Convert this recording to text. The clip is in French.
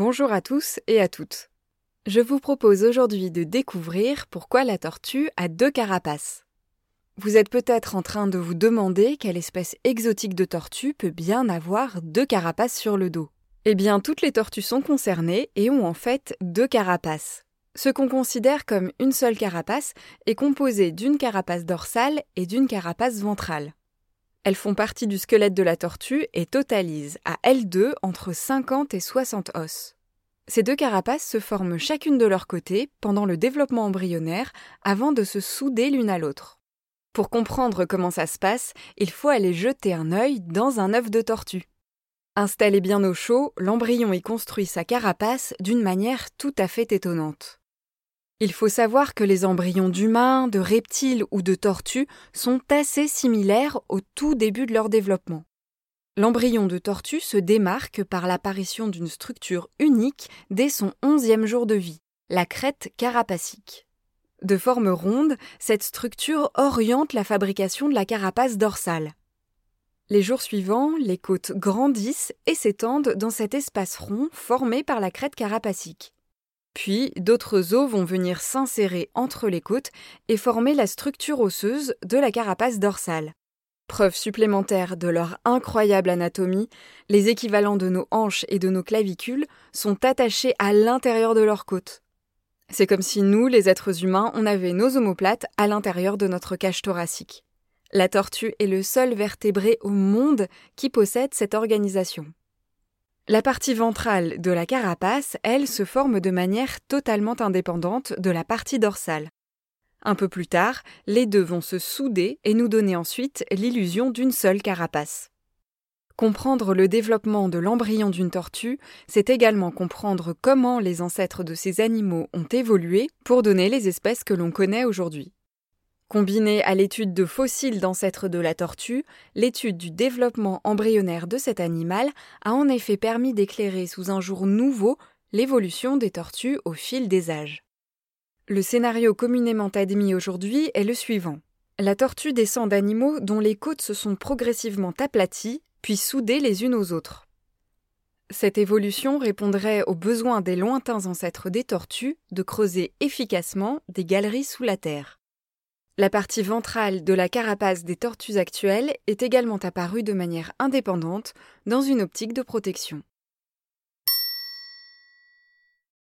Bonjour à tous et à toutes. Je vous propose aujourd'hui de découvrir pourquoi la tortue a deux carapaces. Vous êtes peut-être en train de vous demander quelle espèce exotique de tortue peut bien avoir deux carapaces sur le dos. Eh bien, toutes les tortues sont concernées et ont en fait deux carapaces. Ce qu'on considère comme une seule carapace est composé d'une carapace dorsale et d'une carapace ventrale. Elles font partie du squelette de la tortue et totalisent à elles deux entre 50 et 60 os. Ces deux carapaces se forment chacune de leur côté pendant le développement embryonnaire avant de se souder l'une à l'autre. Pour comprendre comment ça se passe, il faut aller jeter un œil dans un œuf de tortue. Installé bien au chaud, l'embryon y construit sa carapace d'une manière tout à fait étonnante. Il faut savoir que les embryons d'humains, de reptiles ou de tortues sont assez similaires au tout début de leur développement. L'embryon de tortue se démarque par l'apparition d'une structure unique dès son onzième jour de vie, la crête carapacique. De forme ronde, cette structure oriente la fabrication de la carapace dorsale. Les jours suivants, les côtes grandissent et s'étendent dans cet espace rond formé par la crête carapacique. Puis d'autres os vont venir s'insérer entre les côtes et former la structure osseuse de la carapace dorsale. Preuve supplémentaire de leur incroyable anatomie, les équivalents de nos hanches et de nos clavicules sont attachés à l'intérieur de leurs côtes. C'est comme si nous, les êtres humains, on avait nos omoplates à l'intérieur de notre cage thoracique. La tortue est le seul vertébré au monde qui possède cette organisation. La partie ventrale de la carapace, elle, se forme de manière totalement indépendante de la partie dorsale. Un peu plus tard, les deux vont se souder et nous donner ensuite l'illusion d'une seule carapace. Comprendre le développement de l'embryon d'une tortue, c'est également comprendre comment les ancêtres de ces animaux ont évolué pour donner les espèces que l'on connaît aujourd'hui. Combinée à l'étude de fossiles d'ancêtres de la tortue, l'étude du développement embryonnaire de cet animal a en effet permis d'éclairer sous un jour nouveau l'évolution des tortues au fil des âges. Le scénario communément admis aujourd'hui est le suivant. La tortue descend d'animaux dont les côtes se sont progressivement aplaties, puis soudées les unes aux autres. Cette évolution répondrait aux besoins des lointains ancêtres des tortues de creuser efficacement des galeries sous la terre. La partie ventrale de la carapace des tortues actuelles est également apparue de manière indépendante dans une optique de protection.